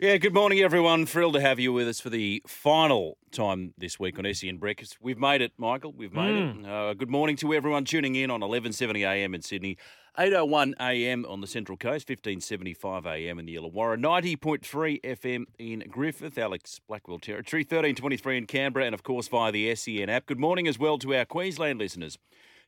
Yeah, good morning, everyone. Thrilled to have you with us for the final time this week on SEN Breakfast. We've made it, Michael. We've made Mm. it. Uh, good morning to everyone tuning in on 11.70 a.m. in Sydney, 8.01 a.m. on the Central Coast, 15.75 a.m. in the Illawarra, 90.3 FM in Griffith, Alex Blackwell Territory, 13.23 in Canberra, and, of course, via the SEN app. Good morning as well to our Queensland listeners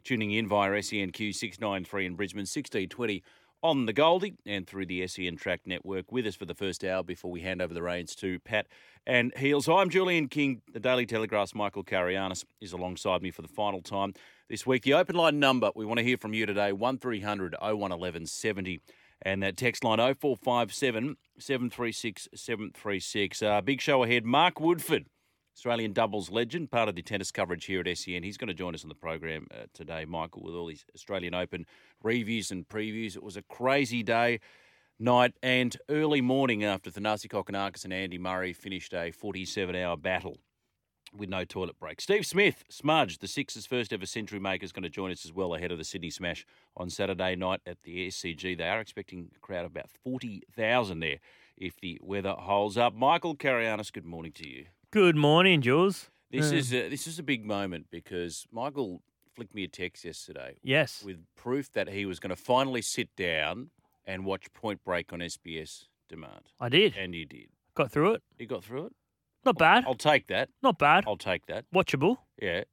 tuning in via SENQ 693 in Brisbane, 1620 on the Goldie and through the SEN Track Network with us for the first hour before we hand over the reins to Pat and Heels. I'm Julian King. The Daily Telegraph's Michael Carayannis is alongside me for the final time this week. The open line number we want to hear from you today 1300 01 70 and that text line 0457 736 736. Uh, big show ahead. Mark Woodforde. Australian doubles legend, part of the tennis coverage here at SEN. He's going to join us on the program uh, today, Michael, with all these Australian Open reviews and previews. It was a crazy day, night, and early morning after Thanasi Kokkinakis and Andy Murray finished a 47 hour battle with no toilet break. Steve Smith, Smudge, the Sixers' first ever century maker, is going to join us as well ahead of the Sydney Smash on Saturday night at the SCG. They are expecting a crowd of about 40,000 there if the weather holds up. Michael Carayannis, good morning to you. Good morning, Jules. This Uh, is a, this is a big moment because Michael flicked me a text yesterday yes. with proof that he was going to finally sit down and watch Point Break on SBS Demand, I did. and he did. Got through it. He got through it. Not bad. I'll take that. Not bad. I'll take that. Watchable. Yeah.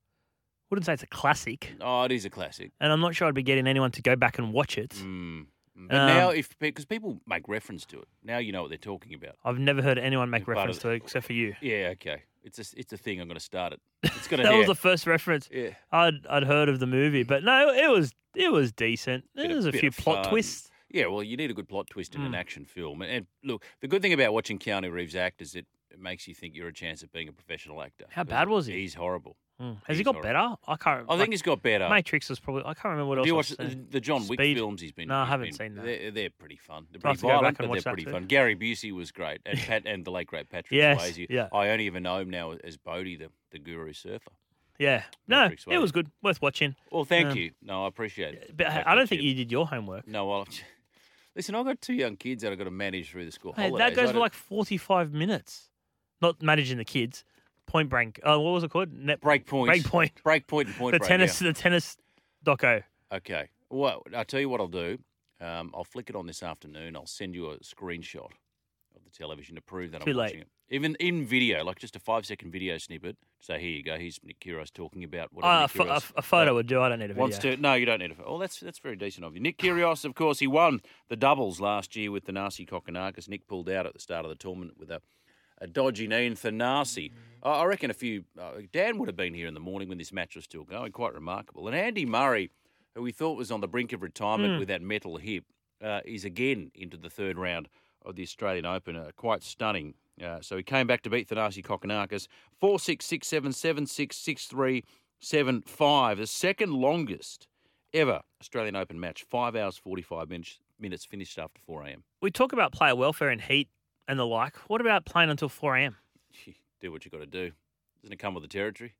Wouldn't say it's a classic, Oh, it is a classic. and I'm not sure I'd be getting anyone to go back and watch it. Mm. But Um, now, if because people make reference to it, now you know what they're talking about. I've never heard anyone make reference to it except for you. Yeah. Okay. It's a it's a thing. I'm going to start it. It's going to. That was the first reference yeah. I'd I'd heard of the movie, but no, it was it was decent. There was a bit few plot fun. twists. Yeah, well, you need a good plot twist in an Mm. action film. And, and look, the good thing about watching Keanu Reeves act is it, it makes you think you're a chance of being a professional actor. How bad was he? He's horrible. Mm. Has he He's got horrible. better? I can't. I think he's got better. Matrix was probably. I can't remember what Do else. you I've watch the, the John Wick Speed. films he's been? No, I haven't been- seen that. They're, they're pretty fun. They're pretty violent, but they're pretty too. fun. Gary Busey was great, and Pat and the late great Patrick Yes, Swayze. yeah. I only even know him now as Bodie, the, the guru surfer. Yeah. No, it was good. Worth watching. Well, thank Um, you. No, I appreciate it. But I don't think you did your homework. No, well, listen, I've got two young kids that I've got to manage through the school Hey, holidays. that goes for like 45 minutes. Not managing the kids. Point blank. Oh, what was it called? Net break point. break point. Break point and point the break, tennis, yeah. the tennis doco. Okay. Well, I'll tell you what I'll do. Um, I'll flick it on this afternoon. I'll send you a screenshot of the television to prove that Too I'm late. watching it. Even in video, like just a five second video snippet. So here you go. Here's Nick Kyrgios talking about what Uh, a, pho- a, f- a photo would do. I don't need a video. Wants to? No, you don't need a. photo. Oh, that's that's very decent of you. Nick Kyrgios, of course, he won the doubles last year with Thanasi Kokkinakis. Nick pulled out at the start of the tournament with a, a dodgy knee, and Thanasi. I reckon a few. Uh, Dan would have been here in the morning when this match was still going. Quite remarkable. And Andy Murray, who we thought was on the brink of retirement Hmm. with that metal hip, uh, is again into the third round of the Australian Open. Uh, quite stunning. Uh, so he came back to beat Thanasi Kokkinakis. 4 6 6 7 7 6 6 3 7 5. The second longest ever Australian Open match. 5 hours 45 minutes, minutes finished after 4 a.m. We talk about player welfare and heat and the like. What about playing until 4 a.m.? Do what you got to do. Doesn't it come with the territory?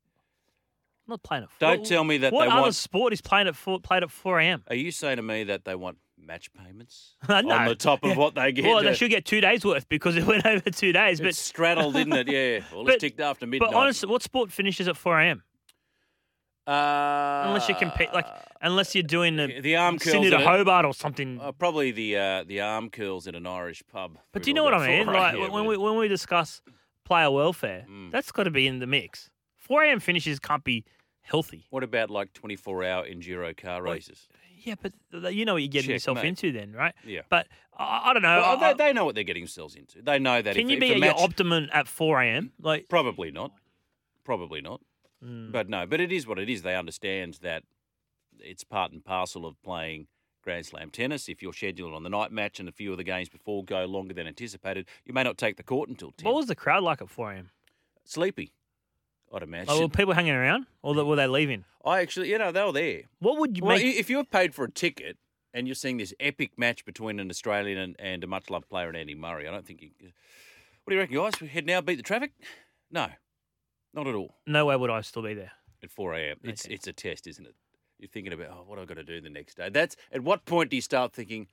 I'm not playing at 4 Don't tell me that What they other want- sport is playing at 4, played at 4 a.m.? Are you saying to me that they want match payments No. on the top of what they get? Well, they should get two days worth because it went over two days. But straddled, didn't it? Yeah. Well, But- it's ticked after midnight. but honestly, what sport finishes at 4 a.m.? Uh, Unless you compete, like, unless you're doing the, the arm curls. Sydney to in a- Hobart or something. uh, probably the uh, the arm curls in an Irish pub. But do you know what I mean? 4 Like a.m., when we when we discuss player welfare, Mm. that's got to be in the mix. 4 a.m. finishes can't be healthy. What about like 24 hour enduro car races? Yeah, but you know what you're getting yourself into then, right? Yeah. But I, I don't know. Well, I- they, they know what they're getting themselves into. They know that. can if, you be at match, your optimum at 4 a.m.? Like, Probably not. Probably not. Mm, But no, but it is what it is. They understand that it's part and parcel of playing Grand Slam tennis. If you're scheduled on the night match and a few of the games before go longer than anticipated, you may not take the court until 10. What was the crowd like at 4 a.m.? Sleepy, I'd imagine. Like, were people hanging around or were they leaving? I actually, you know, they were there. What would you Well, make? if you have paid for a ticket and you're seeing this epic match between an Australian and, and a much loved player in Andy Murray, I don't think you. What do you reckon, guys? We head now, beat the traffic? No, not at all. no way would I still be there. At 4 a.m. It's Okay. it's a test, isn't it? You're thinking about, oh, what have I got to do the next day? That's at what point do you start thinking,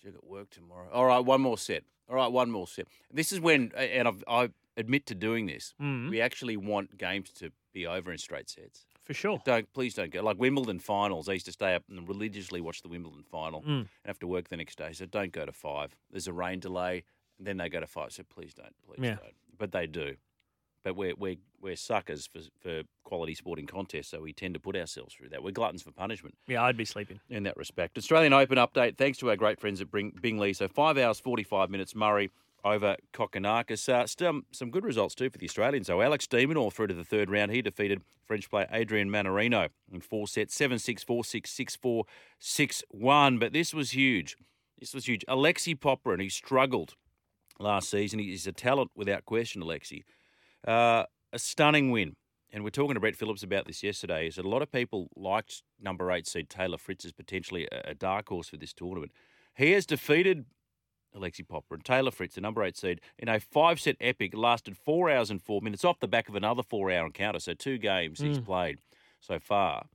gee, I've got work tomorrow? All right, one more set. All right, one more set. This is when, and I've, I admit to doing this, Mm, we actually want games to be over in straight sets. for sure. Don't please don't go like Wimbledon finals. I used to stay up and religiously watch the Wimbledon final Mm. and have to work the next day. So don't go to five. There's a rain delay, and then they go to five. So please don't, please Yeah. don't. But they do. But we're we're we're suckers for for quality sporting contests, so we tend to put ourselves through that. We're gluttons for punishment Yeah, I'd be sleeping. in that respect. Australian Open update, thanks to our great friends at Bring, Bing Lee. So five hours, 45 minutes, Murray over Kokkinakis. Uh, some, some good results too for the Australians. So Alex De Minaur through to the third round. He defeated French player Adrian Mannarino in four sets, 7-6, 4-6, 6-4, 6-1. But this was huge. This was huge. Alexei Popyrin, he struggled last season. He's a talent without question, Alexei. Uh, a stunning win. And we're talking to Brett Phillips about this yesterday. Is that a lot of people liked number eight seed Taylor Fritz as potentially a, dark horse for this tournament. He has defeated Alexei Popyrin Taylor Fritz, the number eight seed, in a five set epic, lasted four hours and four minutes off the back of another four hour encounter. So two games he's played so far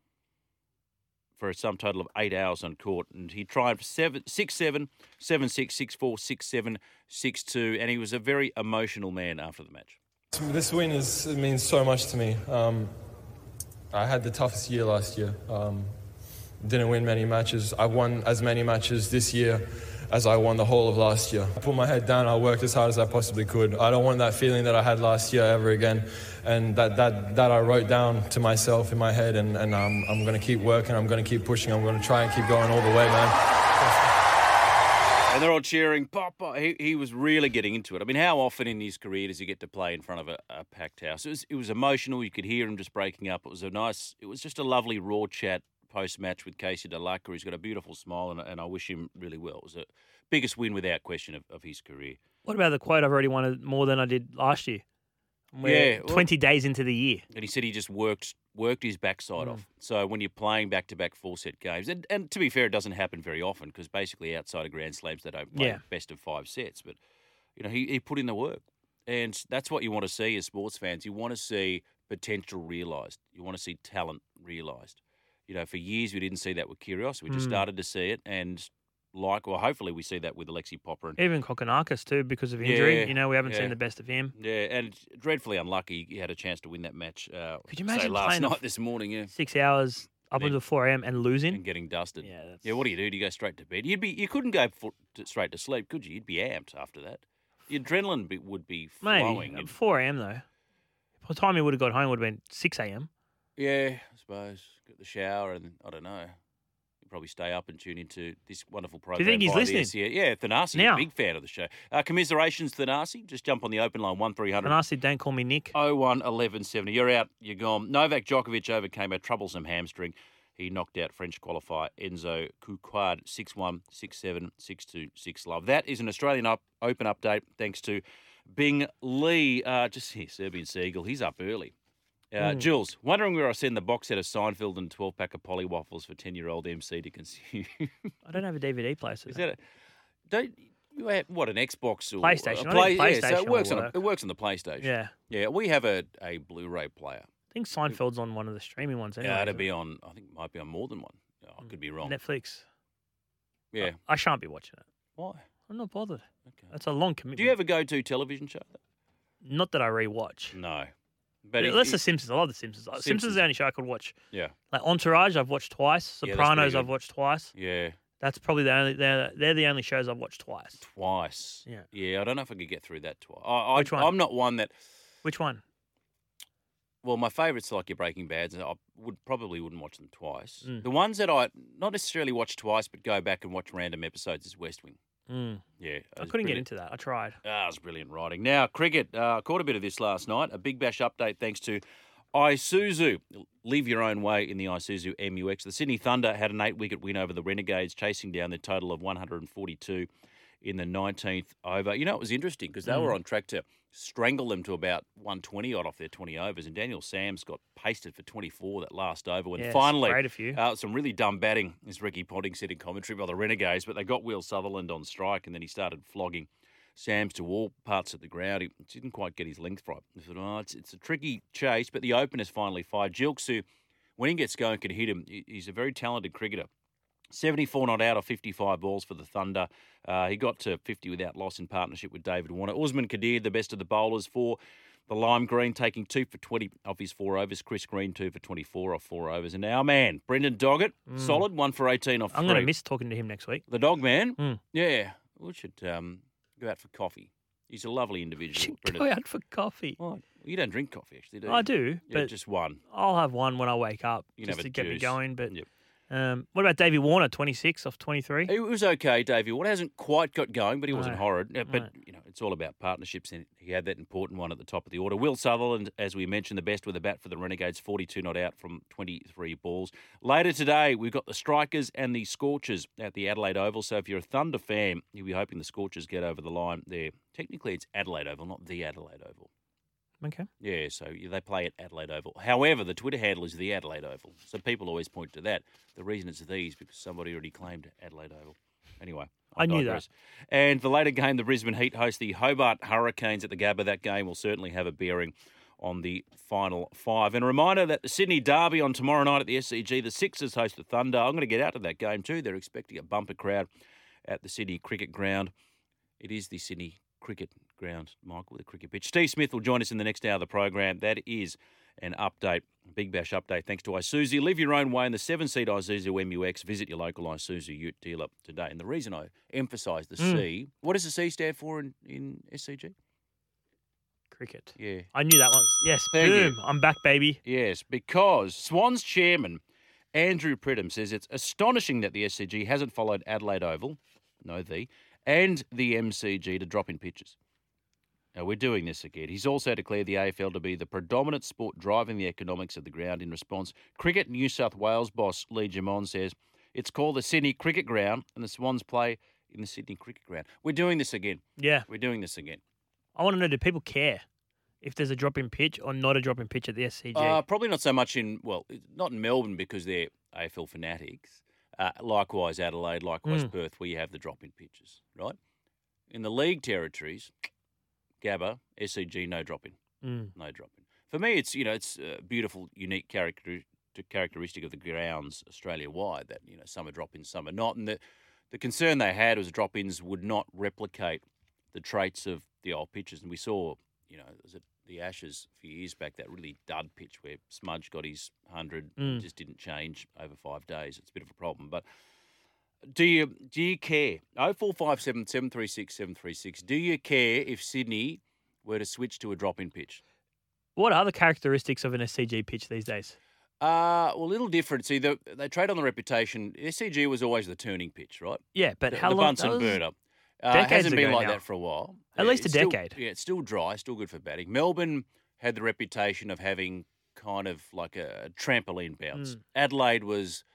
for a sum total of eight hours on court. And he tried for seven, six, seven, seven, six, six, four, six, seven, six, two, and he was a very emotional man after the match. This win is, it means so much to me. Um, I had the toughest year last year. Um, didn't win many matches. I won as many matches this year as I won the whole of last year. I put my head down. I worked as hard as I possibly could. I don't want that feeling that I had last year ever again. And that, that, that I wrote down to myself in my head. And, and um, I'm going to keep working. I'm going to keep pushing. I'm going to try and keep going all the way, man. And they're all cheering, Papa. He, he was really getting into it. I mean, how often in his career does he get to play in front of a, a packed house? It was, it was emotional. You could hear him just breaking up. It was a nice, it was just a lovely raw chat post match with Casey Dellacqua. He's got a beautiful smile, and, and I wish him really well. It was the biggest win without question of, of his career. What about the quote? I've already wanted more than I did last year. We're Yeah, well- 20 days into the year. And he said he just worked worked his backside Mm. off. So when you're playing back to back four set games, and, and to be fair, it doesn't happen very often because basically outside of Grand Slams they don't play Yeah. best of five sets. But you know he, he put in the work, and that's what you want to see as sports fans. You want to see potential realised. You want to see talent realised. You know, for years we didn't see that with Kyrgios. We just Mm. started to see it, and like, well, hopefully we see that with Alexei Popyrin. And, Even Kokkinakis too, because of injury. Yeah, you know, we haven't yeah. seen the best of him. yeah, and dreadfully unlucky. He had a chance to win that match. Uh, Could you imagine last night this morning? Yeah. Six hours up until 4 a.m. and losing. and getting dusted. Yeah, that's- yeah. What do you do? Do you go straight to bed? You'd be. You couldn't go fo- to, straight to sleep, could you? You'd be amped after that. Your adrenaline be, would be flowing. Maybe and- 4 a.m. though. By the time he would have got home, would have been 6 a.m. yeah, I suppose. Get the shower and I don't know. Probably stay up and tune into this wonderful program. Do You think he's the listening? SEN. Yeah, Thanasi, Now. a big fan of the show. Uh, commiserations, Thanasi. Just jump on the open line one three hundred. And I don't call me Nick. 01 1170. You're out, you're gone. Novak Djokovic overcame a troublesome hamstring. He knocked out French qualifier Enzo Couacaud 6 1, 6 7, 6 2, 6 love. That is an Australian up, Open update thanks to Bing Lee. Uh, just here, Serbian Seagull. He's up early. Uh, Hmm. Jules, wondering where I send the box set of Seinfeld and 12 pack of Polly Waffles for 10 year old MC to consume. I don't have a DVD player. so is that a, don't you have, what, an Xbox or PlayStation. A I play, think yeah, so PlayStation it works, on a, it works on the PlayStation. Yeah. Yeah, we have a, a Blu ray player. I think Seinfeld's on one of the streaming ones anyway. Yeah, it'd isn't be it? on. I think it might be on more than one. Yeah, I could be wrong. Netflix. Yeah. I shan't be watching it. Why? I'm not bothered. Okay. That's a long commitment. Do you have a go-to television show? Not that I rewatch. No. But Unless you- The Simpsons. I love The Simpsons. Uh, Simpsons, is the only show I could watch. yeah, Like Entourage, I've watched twice. Yeah, that's Sopranos. I've watched twice. yeah, That's probably the only. They're, they're the only shows I've watched twice. twice. Yeah. yeah. I don't know if I could get through that twice. I, I, Which one? I'm not one that. Which one? Well, my favourites are like your Breaking Bad's. and I would probably wouldn't watch them twice. Mm. The ones that I not necessarily watch twice, but go back and watch random episodes is West Wing. Mm. Yeah, I couldn't get into that. I tried. Ah, it was brilliant writing. Now, cricket. Uh, caught a bit of this last night. A big bash update thanks to Isuzu, Leave your own way in the Isuzu MUX. The Sydney Thunder had an eight wicket win over the Renegades, chasing down their total of 142 in the 19th over. You know, it was interesting because they Mm. were on track to strangle them to about 120 odd off their 20 overs, and Daniel Sams got pasted for 24 that last over when Yeah, finally. sprayed a few. Uh, some really dumb batting, as Ricky Ponting said in commentary by the Renegades, but they got Will Sutherland on strike, and then he started flogging Sams to all parts of the ground. He didn't quite get his length right. I thought, oh, it's, it's a tricky chase, but the openers finally fired. Gilkes, who, when he gets going, can hit him. He's a very talented cricketer. 74 not out of 55 balls for the Thunder. Uh, he got to 50 without loss in partnership with David Warner. Usman Qadir, the best of the bowlers for the Lime Green, taking two for 20 off his four overs. Chris Green, two for 24 off four overs. And our man, Brendan Doggett, solid, one for 18 off Mm. I'm going to miss talking to him next week. The dog man? Mm. Yeah. We should um, go out for coffee. He's a lovely individual. Brendan. Go out for coffee. Oh, you don't drink coffee, actually, do you? I do, Yeah, but just one. I'll have one when I wake up You just to get me going. But Yep. Um, what about Davey Warner, 26 off 23? It was okay, Davey. Well, hasn't quite got going, but he wasn't No. horrid. Yeah, But No. you know, it's all about partnerships, and he had that important one at the top of the order. Will Sutherland, as we mentioned, the best with a bat for the Renegades, forty-two not out from twenty-three balls. Later today, we've got the Strikers and the Scorchers at the Adelaide Oval. So if you're a Thunder fan, you'll be hoping the Scorchers get over the line there. Technically, it's Adelaide Oval, not the Adelaide Oval. Okay. Yeah, so they play at Adelaide Oval. However, the Twitter handle is the Adelaide Oval. So people always point to that. The reason it's these because somebody already claimed Adelaide Oval. Anyway, I knew that. And the later game, the Brisbane Heat host the Hobart Hurricanes at the Gabba. That game will certainly have a bearing on the final five. And a reminder that the Sydney Derby on tomorrow night at the SCG, the Sixers host the Thunder. I'm going to get out to that game too. They're expecting a bumper crowd at the Sydney Cricket Ground. It is the Sydney Cricket Ground, Michael, the cricket pitch. Steve Smith will join us in the next hour of the program. That is an update, Big Bash update, thanks to Isuzu. Live your own way in the seven-seat Isuzu MUX. Visit your local Isuzu Ute dealer today. And the reason I emphasise the Mm. C, what does the C stand for in, in SCG? Cricket. Yeah. I knew that one. Yes. Thank you. boom. I'm back, baby. Yes, because Swans chairman Andrew Pridham says it's astonishing that the SCG hasn't followed Adelaide Oval, no the, and the MCG to drop in pitches. Now, we're doing this again. He's also declared the AFL to be the predominant sport driving the economics of the ground in response. Cricket New South Wales boss Lee Germon says it's called the Sydney Cricket Ground and the Swans play in the Sydney Cricket Ground. We're doing this again. Yeah. We're doing this again. I want to know do people care if there's a drop in pitch or not a drop in pitch at the SCG? Uh, probably not so much in, well, not in Melbourne because they're AFL fanatics. Uh, likewise, Adelaide, likewise, Mm. Perth, where you have the drop in pitches, right? In the league territories, Gabba, SCG, no drop in, Mm. no drop in. For me, it's, you know, it's a beautiful, unique character, characteristic of the grounds Australia wide that, you know, some are drop some are not. And the, the concern they had was drop ins would not replicate the traits of the old pitches. And we saw, you know, was it the Ashes a few years back, that really dud pitch where Smudge got his 100 Mm. and just didn't change over five days. It's a bit of a problem. But do you do you care? 0457 736 736. Do you care if Sydney were to switch to a drop in pitch? What are the characteristics of an SCG pitch these days? Uh, well, a little different. See, the, they trade on the reputation. SCG was always the turning pitch, right? Yeah, but the, how the long? Bunsen that was- burner. Uh, decades hasn't been like now. that for a while. At Yeah, least a it's still- decade. yeah, it's still dry, still good for batting. Melbourne had the reputation of having kind of like a trampoline bounce. Mm. Adelaide was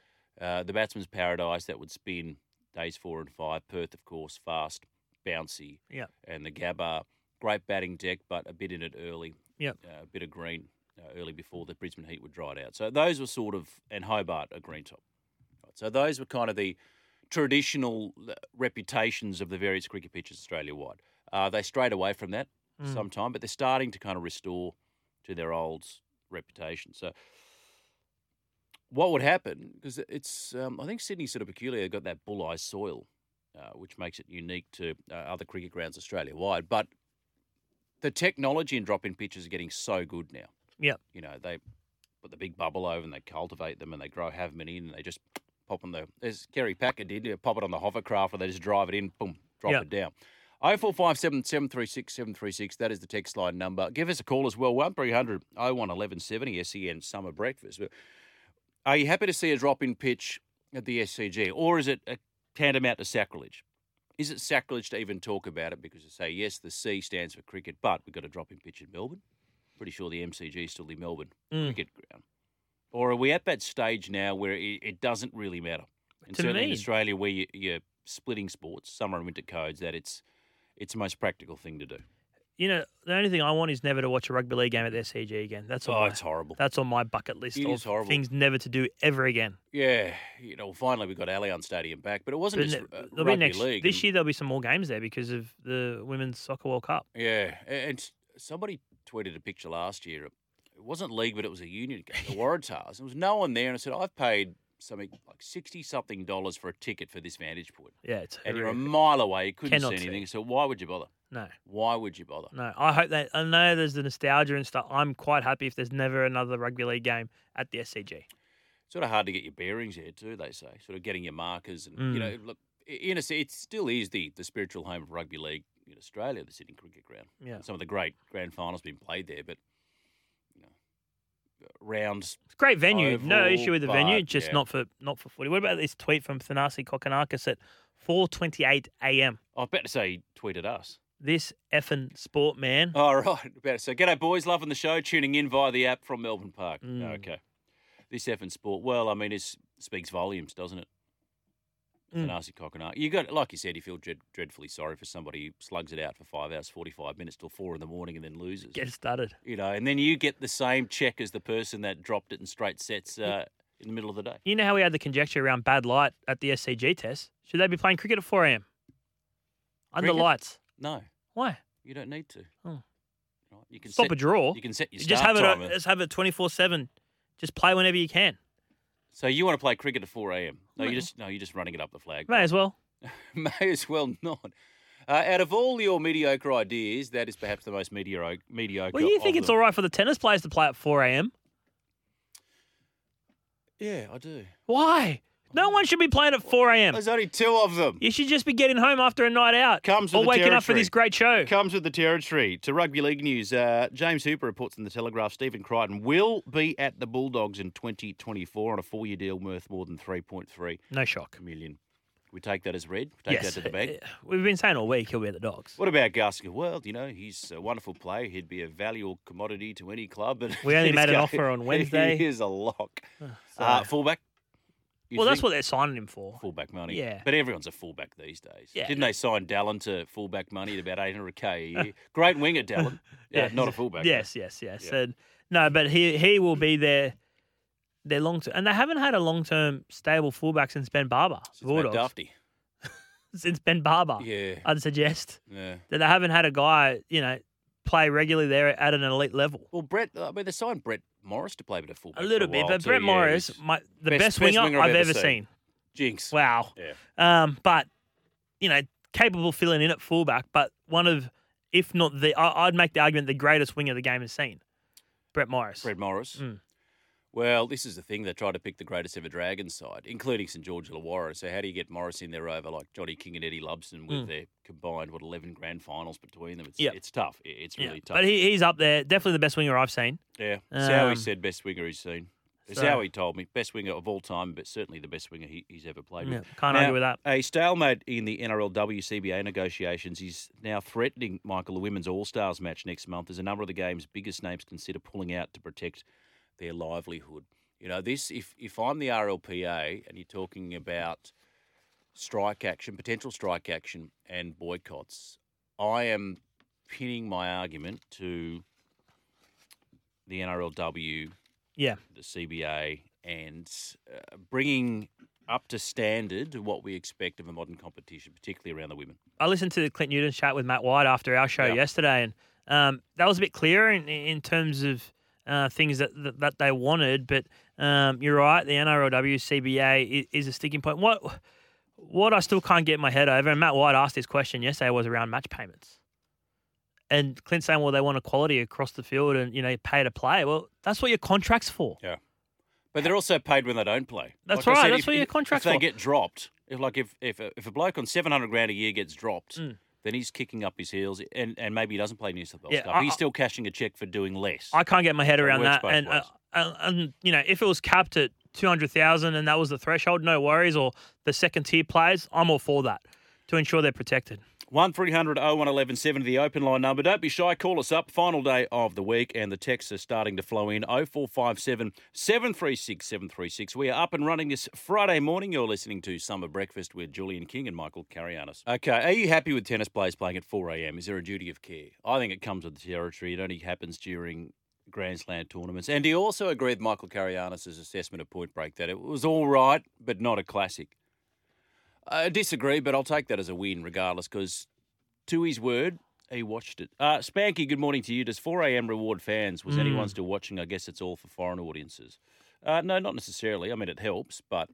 uh, the batsman's paradise that would spin days four and five. Perth, of course, fast, bouncy. Yeah. And the Gabba, great batting deck, but a bit in it early. Yep. Uh, a bit of green uh, early before the Brisbane Heat would dry it out. So those were sort of, and Hobart, a green top. Right, so those were kind of the traditional uh, reputations of the various cricket pitches Australia wide. Uh, they strayed away from that Mm. sometime, but they're starting to kind of restore to their old reputation. So, what would happen? Because it's, um, I think Sydney's sort of peculiar. They've got that Bulli soil, uh, which makes it unique to uh, other cricket grounds Australia wide. But the technology in drop in pitches is getting so good now. Yeah. You know, they put the big bubble over and they cultivate them and they grow, have them in, and they just pop on the, as Kerry Packer did, you pop it on the hovercraft or they just drive it in, boom, drop Yep. it down. 0457 736 736. That is the text line number. Give us a call as well. 1300 01 1170 SEN Summer Breakfast. Are you happy to see a drop in pitch at the SCG, or is it a tantamount to sacrilege? Is it sacrilege to even talk about it because you say, yes, the C stands for cricket, but we've got a drop in pitch in Melbourne? Pretty sure the MCG is still the Melbourne Mm. cricket ground. Or are we at that stage now where it, it doesn't really matter? And To certainly in Australia, where you, you're splitting sports, summer and winter codes, that it's it's the most practical thing to do. You know, the only thing I want is never to watch a rugby league game at the SCG again. That's on Oh, my, it's horrible. that's on my bucket list It of things never to do ever again. Yeah, you know, finally we got Allianz Stadium back, but it wasn't But just ne- uh, rugby next league. this and- year. There'll be some more games there because of the Women's Soccer World Cup. Yeah, and somebody tweeted a picture last year. It wasn't league, but it was a union game, the Waratahs. There was no one there, and I said, I've paid something like sixty something dollars for a ticket for this vantage point, Yeah, it's and you're a mile away, you couldn't Cannot see see. anything. So why would you bother? No, Why would you bother? no. I hope that I know there's the nostalgia and stuff. I'm quite happy if there's never another rugby league game at the SCG. Sort of hard to get your bearings here too. They say, sort of getting your markers, and Mm. you know, look, in a it still is the the spiritual home of rugby league in Australia, the Sydney Cricket Ground. Yeah. some of the great grand finals been played there, but you know, rounds great venue. no issue with the venue, just yeah. not for not for footy. What about this tweet from Thanasi Kokkinakis at 4:28 a.m. I was about to say he tweeted us. This effing sport man. All right. About so, g'day boys, loving the show, tuning in via the app from Melbourne Park. Mm. Okay. This effing sport. Well, I mean, it speaks volumes, doesn't it? Mm. Tanasi Coconut. You got, like you said, you feel dread, dreadfully sorry for somebody who slugs it out for five hours, forty-five minutes till four in the morning, and then loses. Get started. You know, and then you get the same check as the person that dropped it in straight sets uh, in the middle of the day. You know how we had the conjecture around bad light at the SCG test? Should they be playing cricket at 4 a.m. under Cricket? lights? No, Why? you don't need to. Oh. Right, You can Stop set, a draw. You can set your You just have it. timer. Just have it 24/7. Just play whenever you can. So you want to play cricket at four a.m. No, you just no, you're just running it up the flag. May as well. May as well not. Uh, out of all your mediocre ideas, that is perhaps the most mediocre. mediocre Well, you think it's them. all right for the tennis players to play at 4 a.m. Yeah, I do. Why? No one should be playing at 4 a.m. There's only two of them. You should just be getting home after a night out Comes with or waking up for this great show. Comes with the territory. To rugby league news, uh, James Hooper reports in the Telegraph. Stephen Crichton will be at the Bulldogs in 2024 on a four-year deal worth more than 3.3 No shock. million. We take that as read. Take yes, that to the bank. uh, we've been saying all week he'll be at the Dogs. What about Gaskell? Well, you know, he's a wonderful player. He'd be a valuable commodity to any club. But We only made an offer on Wednesday. He is a lock. Uh, fullback. You well, that's what they're signing him for. fullback money. Yeah. But everyone's a fullback these days. Yeah. Didn't they sign Dallin to fullback money at about 800k a year? Great winger, Dallin. Uh, yeah, not a fullback. Yes, yes, yes. Yeah. And, no, but he he will be their their long term, and they haven't had a long term stable fullback since Ben Barba. Since Bulldogs. Dufty. Since Ben Barba, Yeah. I'd suggest Yeah. that they haven't had a guy you know play regularly there at an elite level. Well, Brett, I mean, they signed Brett Morris to play a bit of fullback. A little bit, while but too. Brett Yeah, Morris, my, the best- best, winger, winger I've I've ever ever seen. seen. Jinx. Wow. Yeah. Um, but you know, capable filling in at fullback, but one of, if not the, I, I'd make the argument the greatest winger the game has seen, Brett Morris. Brett Morris. Mm. Well, this is the thing. They try to pick the greatest ever Dragons side, including St George Illawarra. So how do you get Morris in there over like Johnny King and Eddie Lumsden with Mm. their combined what eleven grand finals between them? It's Yeah. it's tough. It- It's Yeah, really tough. But he, he's up there, definitely the best winger I've seen. yeah, Sowie Um, said best winger he's seen. That's so- he told me best winger of all time, but certainly the best winger he, he's ever played Yeah, with. can't Now, argue with that. A stalemate in the NRLW CBA negotiations is now threatening Michael the Women's All Stars match next month as a number of the game's biggest names consider pulling out to protect their livelihood. You know, this if if I'm the RLPA and you're talking about strike action, potential strike action and boycotts, I am pinning my argument to the NRLW Yeah. the CBA and uh, bringing up to standard what we expect of a modern competition, particularly around the women. I listened to the Clint Newton chat with Matt White after our show Yeah. yesterday, and um, that was a bit clearer in, in terms of uh, things that, that that they wanted. But um, you're right, the NRLW CBA is, is a sticking point. What what I still can't get my head over, and Matt White asked this question yesterday, was around match payments. And Clint saying, well, they want equality across the field and, you know, pay to play. Well, that's what your contract's for. Yeah. But they're also paid when they don't play. That's Like right, said, that's if- what your contract's If they for. get dropped, if like if if a, if a bloke on seven hundred grand a year gets dropped, Mm. Then he's kicking up his heels, and, and maybe he doesn't play New South Wales Yeah, Cup. I- He's still cashing a check for doing less. I can't get my head around that. And, uh, and, and, you know, if it was capped at 200,000 and that was the threshold, no worries. Or the second tier players, I'm all for that to ensure they're protected. 1300 01 1170, the open line number. Don't be shy, call us up. Final day of the week, and the texts are starting to flow in 0457 736 736. We are up and running this Friday morning. You're listening to Summer Breakfast with Julian King and Michael Carayannis. Okay, are you happy with tennis players playing at 4 a.m.? Is there a duty of care? I think it comes with the territory. It only happens during Grand Slam tournaments. And do you also agree with Michael Carayannis' assessment of Point Break that it was all right, but not a classic? I disagree, but I'll take that as a win regardless because, to his word, he watched it. Uh, Spanky, good morning to you. Does 4am reward fans? Was anyone still watching? I guess it's all for foreign audiences. Uh, no, not necessarily. I mean, it helps, but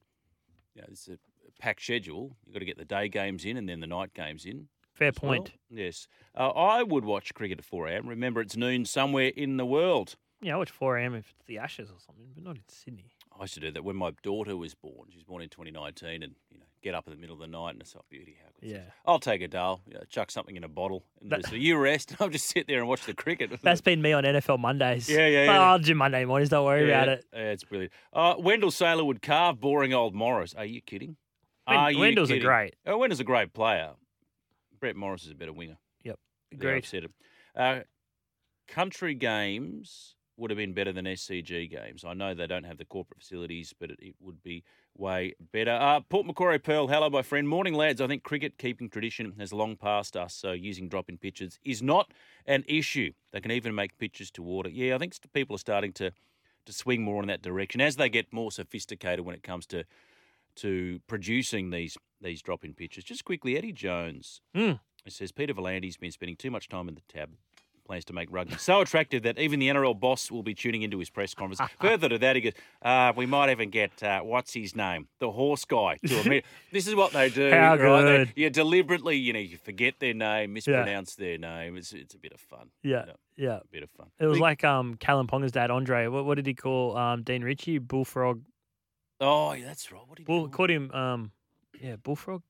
you know, it's a packed schedule. You've got to get the day games in and then the night games in. Fair as well. point. Yes. Uh, I would watch cricket at 4am. Remember, it's noon somewhere in the world. Yeah, I watch 4 a.m. if it's the Ashes or something, but not in Sydney. I used to do that when my daughter was born. She was born in 2019, and you know, get up in the middle of the night and it's oh beauty. How good Yeah. I'll take a dale, you know, chuck something in a bottle, and That- just you rest, and I'll just sit there and watch the cricket. That's been me on NFL Mondays. Yeah, yeah, yeah. I'll do Monday mornings. Don't worry about it. Yeah, it's brilliant. Uh, Wendell Sailor would carve boring old Morris. Are you kidding? Wen- Are you Wendell's a great. Oh, Wendell's a great player. Brett Morris is a better winger. There, Agreed. I've said it. Uh, country games would have been better than SCG games. I know they don't have the corporate facilities, but it, it would be way better. Uh, Port Macquarie Pearl, hello, my friend. Morning, lads. I think cricket keeping tradition has long passed us, so using drop in pitches is not an issue. They can even make pitches to water. Yeah, I think people are starting to, to swing more in that direction as they get more sophisticated when it comes to to producing these these drop in pitches. Just quickly, Eddie Jones. Mm. It says Peter V'landys's been spending too much time in the tab. Plans to make rugby so attractive that even the NRL boss will be tuning into his press conference. Further to that, he goes, uh, "We might even get uh, what's his name, the horse guy, to admit this is what they do. How right? They- good. you deliberately, you know, you forget their name, mispronounce their name. It's it's a bit of fun. Yeah, Yeah. yeah. A bit of fun. It was like um Callum Ponga's dad, Andre. What, what did he call um Dean Ritchie? Bullfrog. oh, yeah, that's right. What did he Bull, call called him um yeah Bullfrog.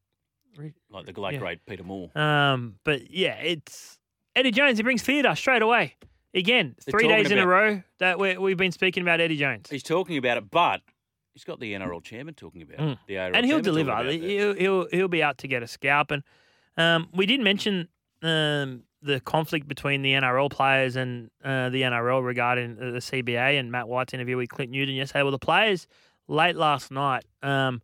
Like the late yeah. great Peter Moore? Um, but yeah, it's Eddie Jones. He brings theatre straight away. Again, They're three days in a about- row that we we've been speaking about Eddie Jones, He's talking about it, but he's got the NRL chairman talking about Mm. it. The ARL and he'll chairman talking deliver. about that. He'll, he'll he'll be out to get a scalp. And um, we did mention um the conflict between the NRL players and uh, the NRL regarding the the CBA and Matt White's interview with Clint Newton yesterday. Well, the players late last night um,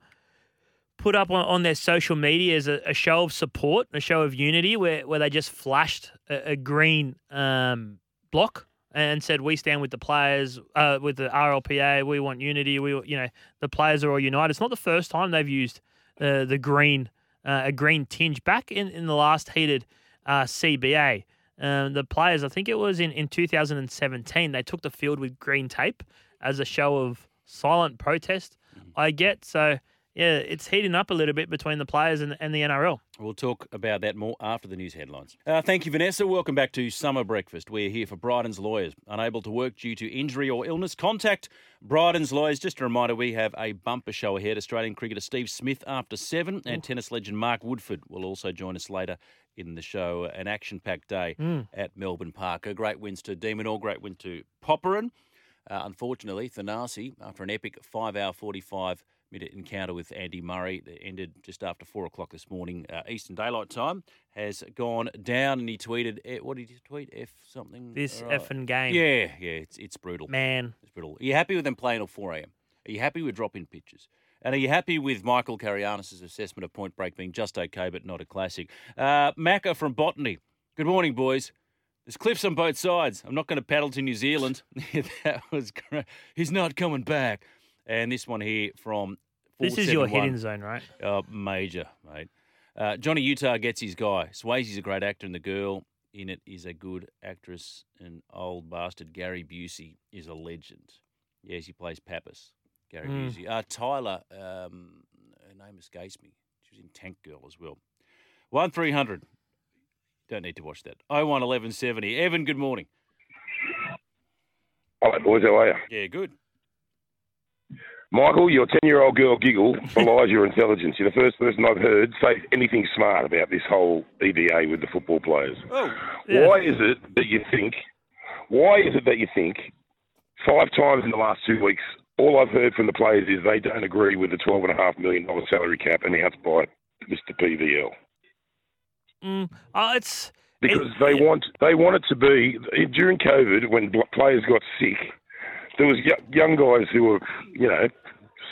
put up on, on their social media as a, a show of support, a show of unity, where, where they just flashed a, a green um, block and said, "We stand with the players, uh, with the RLPA. We want unity. We, you know, the players are all united." It's not the first time they've used uh, the green, uh, a green tinge. Back in, in the last heated uh, CBA, um, the players, I think it was in, in 2017, they took the field with green tape as a show of silent protest. I get so. Yeah, it's heating up a little bit between the players and, and the NRL. We'll talk about that more after the news headlines. Uh, thank you, Vanessa. Welcome back to Summer Breakfast. We're here for Bryden's Lawyers. Unable to work due to injury or illness, contact Bryden's Lawyers. Just a reminder, we have a bumper show ahead. Australian cricketer Steve Smith after seven, and tennis legend Mark Woodforde will also join us later in the show. An action-packed day at Melbourne Park. A great wins to De Minaur, great win to Popyrin. Uh, unfortunately, Thanasi, after an epic five-hour, 45 minute encounter with Andy Murray that ended just after four o'clock this morning, uh, Eastern Daylight Time, has gone down. And he tweeted, eh, "What did he tweet? F something? This right. effing game. Yeah, yeah, it's it's brutal. Man, It's brutal. Are you happy with them playing till four a.m.? Are you happy with drop-in pitches? And are you happy with Michael Carayannis' assessment of Point Break being just okay but not a classic? Uh, Macca from Botany. Good morning, boys. There's cliffs on both sides. I'm not going to paddle to New Zealand. that was great. He's not coming back. And this one here from this is your 471. hitting zone, right? Uh, major, mate. Uh, Johnny Utah gets his guy. Swayze's a great actor, and the girl in it is a good actress. And old bastard Gary Busey is a legend. Yes, he plays Pappas. Gary Mm. Busey. Uh, Tyler, um, her name escapes me. She was in Tank Girl as well. One three hundred. Don't need to watch that. Oh one eleven seventy. Evan, good morning. All right, boys, how are you? Yeah, good. Michael, your 10 year old girl giggle belies your intelligence. You're the first person I've heard say anything smart about this whole EBA with the football players. Oh, Yeah. Why is it that you think, why is it that you think five times in the last two weeks, all I've heard from the players is they don't agree with the $12.5 million salary cap announced by Mr. PVL? Mm, oh, it's because It- they yeah. want they want it to be during COVID when players got sick. There was young guys who were you know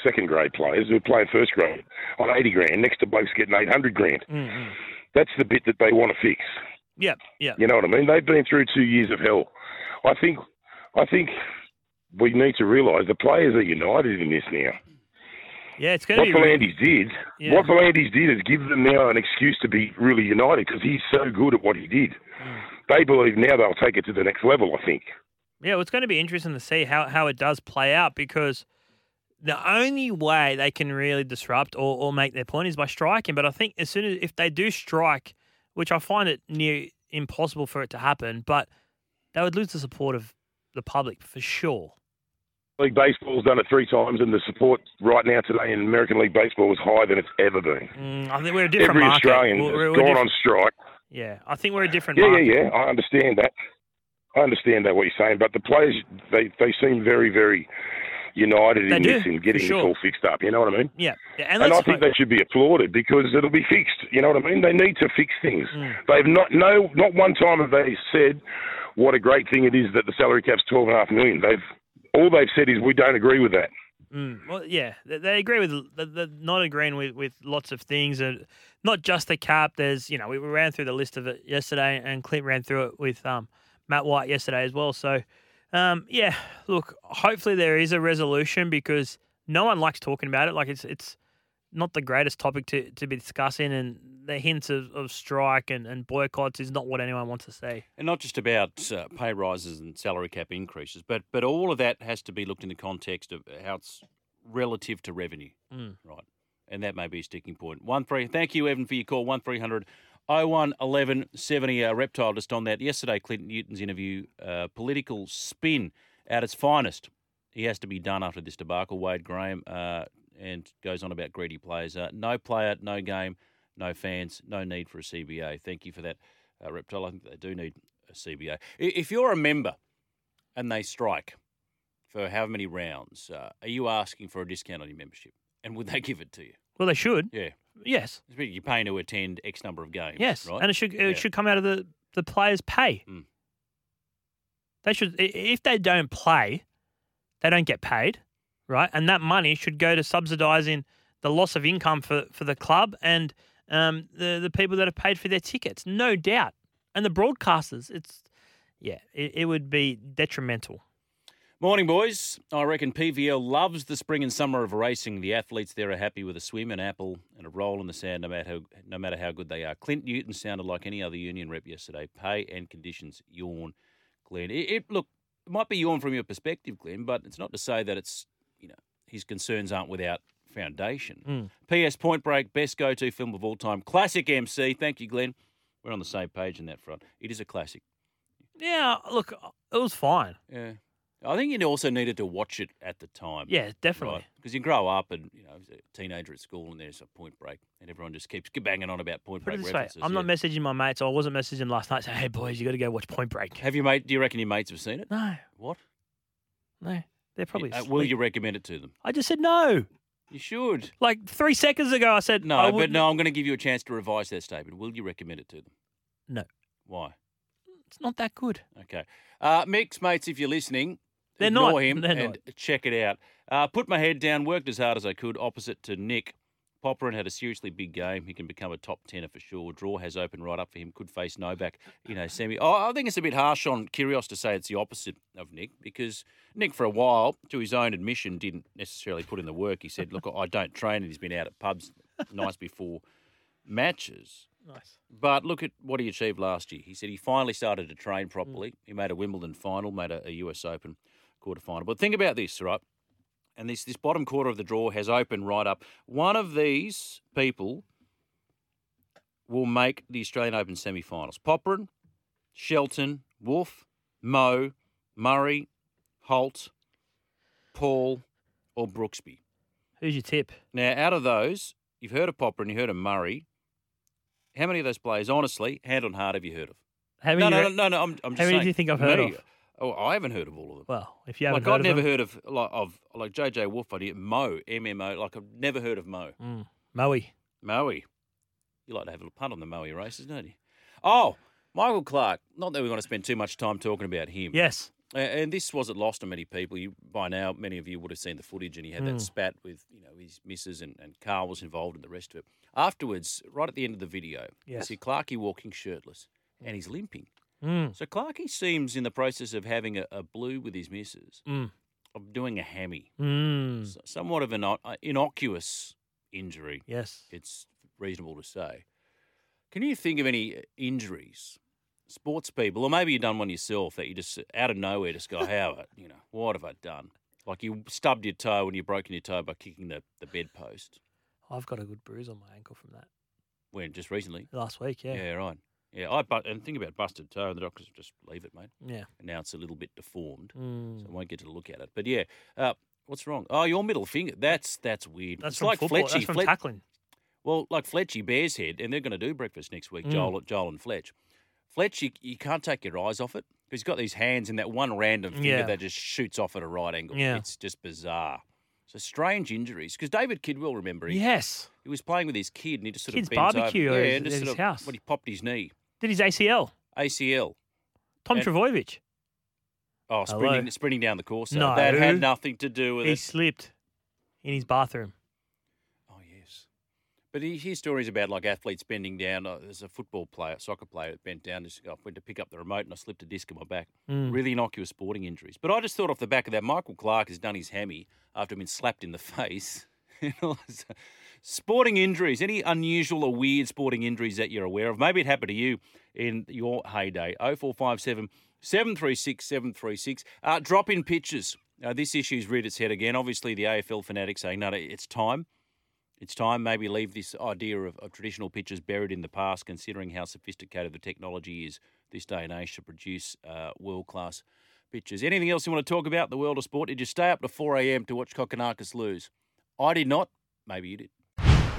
second grade players who are playing first grade on eighty grand next to blokes getting eight hundred grand. mm, That's the bit that they want to fix. yeah, yeah. You know what I mean? They've been through two years of hell. I think I think we need to realise the players are united in this now. Yeah, it's going What to be. re- V'landys did, Yeah. what V'landys did is give them now an excuse to be really united because he's so good at what he did. Mm. They believe now they'll take it to the next level. I think. Yeah, well, it's going to be interesting to see how, how it does play out because the only way they can really disrupt or, or make their point is by striking. But I think as soon as if they do strike, which I find it near impossible for it to happen, but they would lose the support of the public for sure. League Baseball's done it three times, and the support right now today in American League Baseball is higher than it's ever been. Mm, I think we're a different Every market. Australian We're- has we're- we're gone on strike. Yeah, I think we're a different Yeah, market. yeah, yeah. I understand that. I understand that what you're saying, but the players they they seem very very united in this and getting sure. this all fixed up. You know what I mean? Yeah. And, And I think hope- they should be applauded because it'll be fixed. You know what I mean? They need to fix things. Mm. They've not no not one time have they said what a great thing it is that the salary cap's twelve and a half million. They've all they've said is we don't agree with that. Mm, well, yeah, they, they agree with the, not agreeing with, with lots of things, and not just the cap. There's, you know, we ran through the list of it yesterday, and Clint ran through it with um, Matt White yesterday as well. So, um, yeah, look, hopefully there is a resolution because no one likes talking about it. Like it's it's not the greatest topic to, to be discussing, and the hints of, of strike and, and boycotts is not what anyone wants to see. And not just about uh, pay rises and salary cap increases, but but all of that has to be looked in the context of how it's relative to revenue, Mm. right? And that may be a sticking point. One three. Thank you, Evan, for your call. One three hundred. 01 11 70 uh, reptile just on that. Yesterday clinton newton's interview uh, political spin at its finest. He has to be done after this debacle. Wade graham uh, and goes on about greedy players. Uh, no player no game no fans no need for a cba thank you for that uh, reptile. I think they do need a cba if you're a member and they strike for how many rounds uh, are you asking for a discount on your membership? And would they give it to you? Well, they should. yeah Yes. you're paying to attend x number of games Yes, right and it should it Yeah. should come out of the the players' pay. Mm. They should if they don't play, they don't get paid, right? And that money should go to subsidising the loss of income for, for the club and um, the the people that have paid for their tickets, no doubt. And the broadcasters, it's yeah, it, it would be detrimental. Morning, boys. I reckon PVL loves the spring and summer of racing. The athletes there are happy with a swim, an apple, and a roll in the sand, no matter how, no matter how good they are. Clint Newton sounded like any other union rep yesterday. Pay and conditions, yawn, Glenn. It, it look it might be yawn from your perspective, Glenn, but it's not to say that it's you know his concerns aren't without foundation. Mm. P.S. Point Break, best go-to film of all time, classic MC. Thank you, Glenn. We're on the same page in that front. It is a classic. Yeah, look, it was fine. Yeah. I think you also needed to watch it at the time. Yeah, definitely. Because you grow up and, you know, as a teenager at school and there's a point break and everyone just keeps banging on about point Put break it this way, references. I'm not messaging my mates. I wasn't messaging last night saying, "Hey boys, you got to go watch Point Break." Have you mate? Do you reckon your mates have seen it? No, What? no, they're probably. Uh, will you recommend it to them? I just said no. You should. Like three seconds ago, I said No, I but no, I'm going to give you a chance to revise that statement. Will you recommend it to them? No. Why? It's not that good. Okay. Uh, Mix, mates, if you're listening, They're ignore not. him They're and check it out. Uh, put my head down, worked as hard as I could, opposite to Nick. Popyrin had a seriously big game. He can become a top tenner for sure. Draw has opened right up for him. Could face Novak, you know, semi. Oh, I think it's a bit harsh on Kyrgios to say it's the opposite of Nick because Nick, for a while, to his own admission, didn't necessarily put in the work. He said, "Look, I don't train," and he's been out at pubs nights before matches. Nice. But look at what he achieved last year. He said he finally started to train properly. He made a Wimbledon final, made a, a US Open quarter final. But think about this, right? And this this bottom quarter of the draw has opened right up. One of these people will make the Australian Open semi-finals. Popyrin, Shelton, Wolf, Moe, Murray, Holt, Paul, or Brooksby. Who's your tip? Now, out of those, you've heard of Popper and you heard of Murray. How many of those players, honestly, hand on heart, have you heard of? How many? No, no, no, no, no. I'm, I'm just how many do you think I've heard of? Oh, I haven't heard of all of them. Well, if you haven't Like heard I've of never them, heard of like of like JJ Wolf. I did Mo MMO. Like I've never heard of Mo. Mm, Moe. Moe. You like to have a little punt on the Moe races, don't you? Oh, Michael Clarke. Not that we're going to spend too much time talking about him. Yes. And this wasn't lost on many people. You, by now, many of you would have seen the footage, and he had Hmm. that spat with you know his missus, and, and Carl was involved in the rest of it. Afterwards, right at the end of the video, yes. you see Clarkey walking shirtless, and he's limping. Mm. So Clarkey seems in the process of having a, a blue with his missus, Mm. of doing a hammy, Mm. S- somewhat of an uh, innocuous injury. Yes. It's reasonable to say. Can you think of any injuries, sports people, or maybe you've done one yourself that you just out of nowhere just go, how, it? you know, what have I done? Like you stubbed your toe and you broken your toe by kicking the, the bedpost. I've got a good bruise on my ankle from that When just recently? last week. Yeah. Yeah, right. Yeah, I but and think about busted toe, and the doctors just leave it, mate. Yeah. And now it's a little bit deformed, Mm. so I won't get to look at it. But yeah, uh, what's wrong? Oh, your middle finger. That's that's weird. That's it's from like football. Fletchy. That's from Flet- tackling. Well, like Fletchy Bears Head, and they're going to do breakfast next week, Mm. Joel, Joel and Fletch. Fletch, you, you can't take your eyes off it he's got these hands and that one random finger Yeah. that just shoots off at a right angle. Yeah. It's just bizarre. So strange injuries because David Kidwell, remember, he, Yes. he was playing with his kid and he just sort Kid's of bends barbecue over. at Yeah, his- and just at sort of, house. when he popped his knee, Did his ACL. ACL. Tom And- Trbojevic. Oh, Hello? sprinting, sprinting down the course. No. That had nothing to do with He it. He slipped in his bathroom. Oh, yes. But you hear stories about like athletes bending down. Uh, there's a football player, soccer player that bent down. Just I went to pick up the remote and I slipped a disc in my back. Mm. Really innocuous sporting injuries. But I just thought off the back of that, Michael Clarke has done his hammy after being slapped in the face. Sporting injuries. Any unusual or weird sporting injuries that you're aware of? Maybe it happened to you in your heyday. 0457 736 736. Uh, drop in pitches. Uh, this issue's reared its head again. Obviously, the AFL fanatics saying, no, no, it's time. It's time maybe leave this idea of, of traditional pitches buried in the past, considering how sophisticated the technology is this day and age to produce uh, world class pitches. Anything else you want to talk about the world of sport? Did you stay up to 4 a.m. to watch Kokkinakis lose? I did not. Maybe you did.